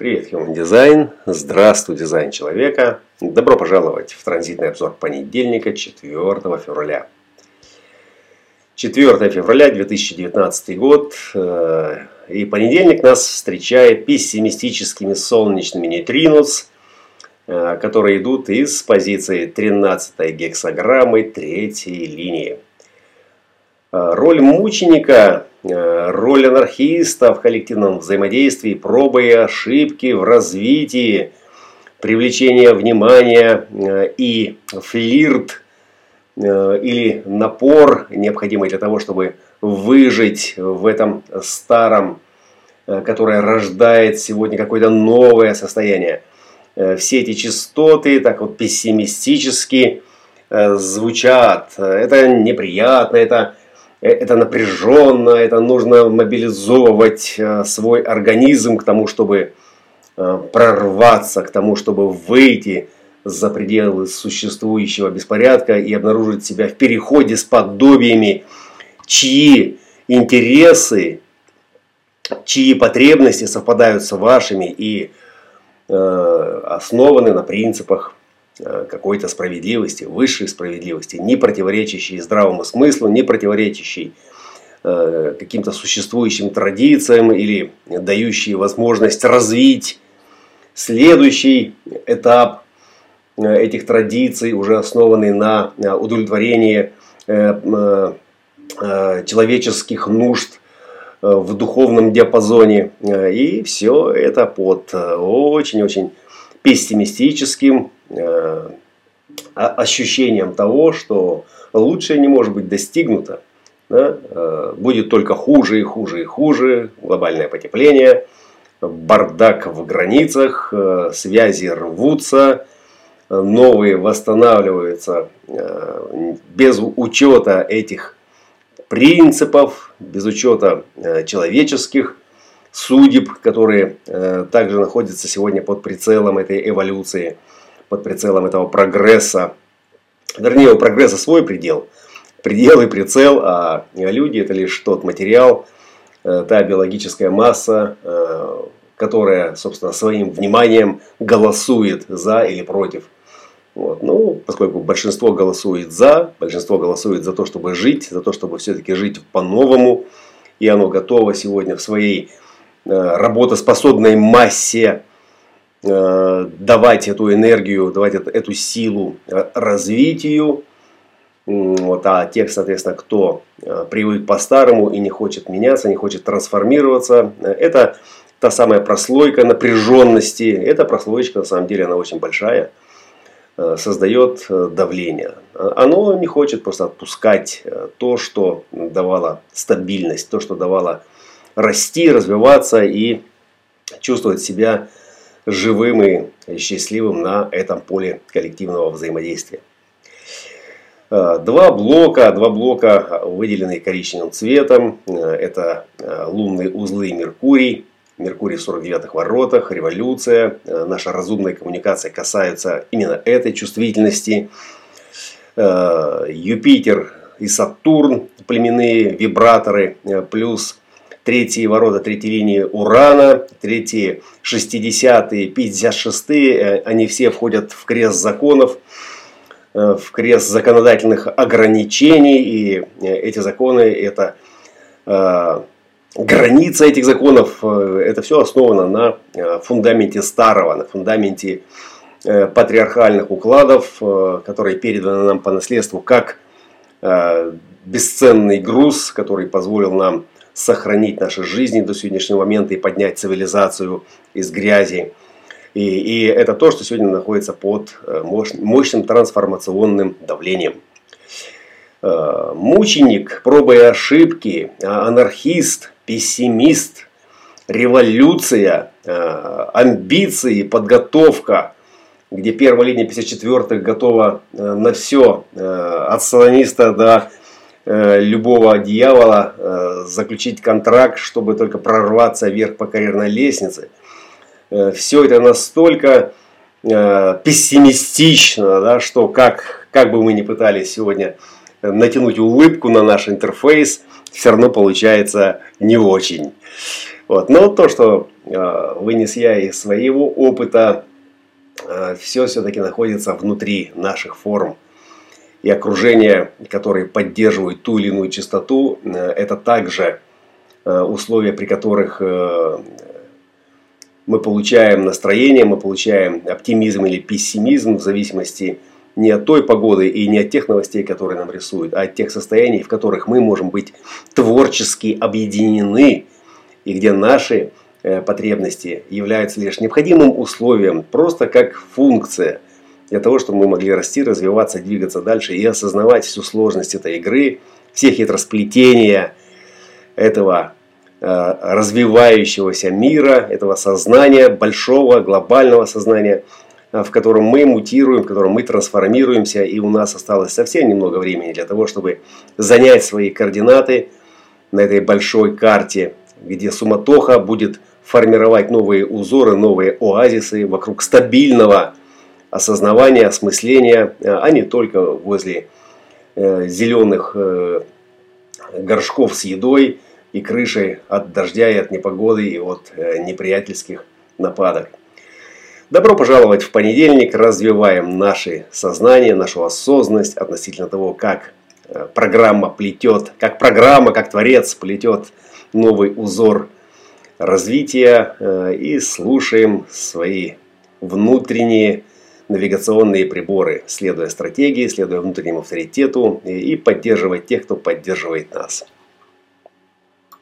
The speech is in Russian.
Привет, Human Design. Здравствуй, дизайн человека. Добро пожаловать в транзитный обзор понедельника, 4 февраля. 4 февраля 2019 год. Э, и понедельник нас встречает пессимистическими солнечными нейтринус, э, которые идут из позиции 13 гексограммы третьей линии. Э, роль мученика роль анархиста в коллективном взаимодействии, пробы и ошибки в развитии, привлечение внимания э, и флирт э, или напор, необходимый для того, чтобы выжить в этом старом, которое рождает сегодня какое-то новое состояние. Все эти частоты так вот пессимистически звучат. Это неприятно, это Э, это напряженно, это нужно мобилизовывать э, свой организм к тому, чтобы э, прорваться, к тому, чтобы выйти за пределы существующего беспорядка и обнаружить себя в переходе с подобиями, чьи интересы, чьи потребности совпадают с вашими и основаны на принципах Э, какой-то справедливости, высшей справедливости, не противоречащей здравому смыслу, не противоречащей э, каким-то существующим традициям или дающей возможность развить следующий этап э, этих традиций, уже основанный на удовлетворении человеческих нужд в духовном диапазоне. И все это под очень-очень пессимистическим Э, ощущением того, что лучшее не может быть достигнуто. Да? Э, будет только хуже и хуже и хуже, глобальное потепление, бардак в границах, э, связи рвутся, новые восстанавливаются без учета этих принципов, без учета человеческих судеб, которые также находятся сегодня под прицелом этой эволюции – под прицелом этого прогресса. Вернее, у прогресса свой предел. Предел и прицел, а люди это лишь тот материал, э, та биологическая масса, э, которая, собственно, своим вниманием голосует за или против. Вот. Ну, поскольку большинство голосует за, большинство голосует за то, чтобы жить, за то, чтобы все-таки жить по-новому, и оно готово сегодня в своей э, работоспособной массе давать эту энергию, давать эту силу э, развитию. Вот, а тех, соответственно, кто э, привык по-старому и не хочет меняться, не хочет трансформироваться, это та самая прослойка напряженности. Эта прослоечка, на самом деле, она очень большая, создает давление. Оно не хочет просто отпускать то, что давало стабильность, то, что давало расти, развиваться и чувствовать себя живым и счастливым на этом поле коллективного взаимодействия. Э, два блока, два блока выделены коричневым цветом. Э, это э, лунные узлы Меркурий. Меркурий в 49-х воротах, революция. Наша разумная коммуникация касается именно этой чувствительности. Юпитер и Сатурн, племенные вибраторы, плюс третьи ворота третьей линии Урана, третьи 60-е, 56-е, они все входят в крест законов, э, в крест законодательных ограничений, и э, эти законы это э, граница этих законов, это все основано на фундаменте старого, на фундаменте патриархальных укладов, которые переданы нам по наследству как бесценный груз, который позволил нам сохранить наши жизни до сегодняшнего момента и поднять цивилизацию из грязи. И, и это то, что сегодня находится под э, мощным трансформационным давлением. Э, мученик, пробы и ошибки, а, анархист, пессимист, революция, э, амбиции, подготовка, где первая линия 54-х готова на все, от салониста до любого дьявола э, заключить контракт, чтобы только прорваться вверх по карьерной лестнице. Э, Все это настолько пессимистично, да, что как, как бы мы ни пытались сегодня натянуть улыбку на наш интерфейс, все равно получается не очень. Вот. Но то, что вынес я из своего опыта, все все-таки находится внутри наших форм. И окружение, которые поддерживают ту или иную частоту, это также условия, при которых мы получаем настроение, мы получаем оптимизм или пессимизм в зависимости не от той погоды и не от тех новостей, которые нам рисуют, а от тех состояний, в которых мы можем быть творчески объединены и где наши э, потребности являются лишь необходимым условием, просто как функция для того, чтобы мы могли расти, развиваться, двигаться дальше и осознавать всю сложность этой игры, все хитросплетения этого э, развивающегося мира, этого сознания, большого глобального сознания – Э, в котором мы мутируем, в котором мы трансформируемся, и у нас осталось совсем немного времени для того, чтобы занять свои координаты на этой большой карте, где суматоха будет формировать новые узоры, новые оазисы вокруг стабильного осознавания, осмысления, э, а не только возле э, зеленых горшков с едой и крышей от дождя и от непогоды и от неприятельских нападок. Добро пожаловать в понедельник. Развиваем наше сознание, нашу осознанность относительно того, как э, программа плетет, как программа, как творец плетет новый узор развития э, и слушаем свои внутренние навигационные приборы, следуя стратегии, следуя внутреннему авторитету и поддерживать тех, кто поддерживает нас.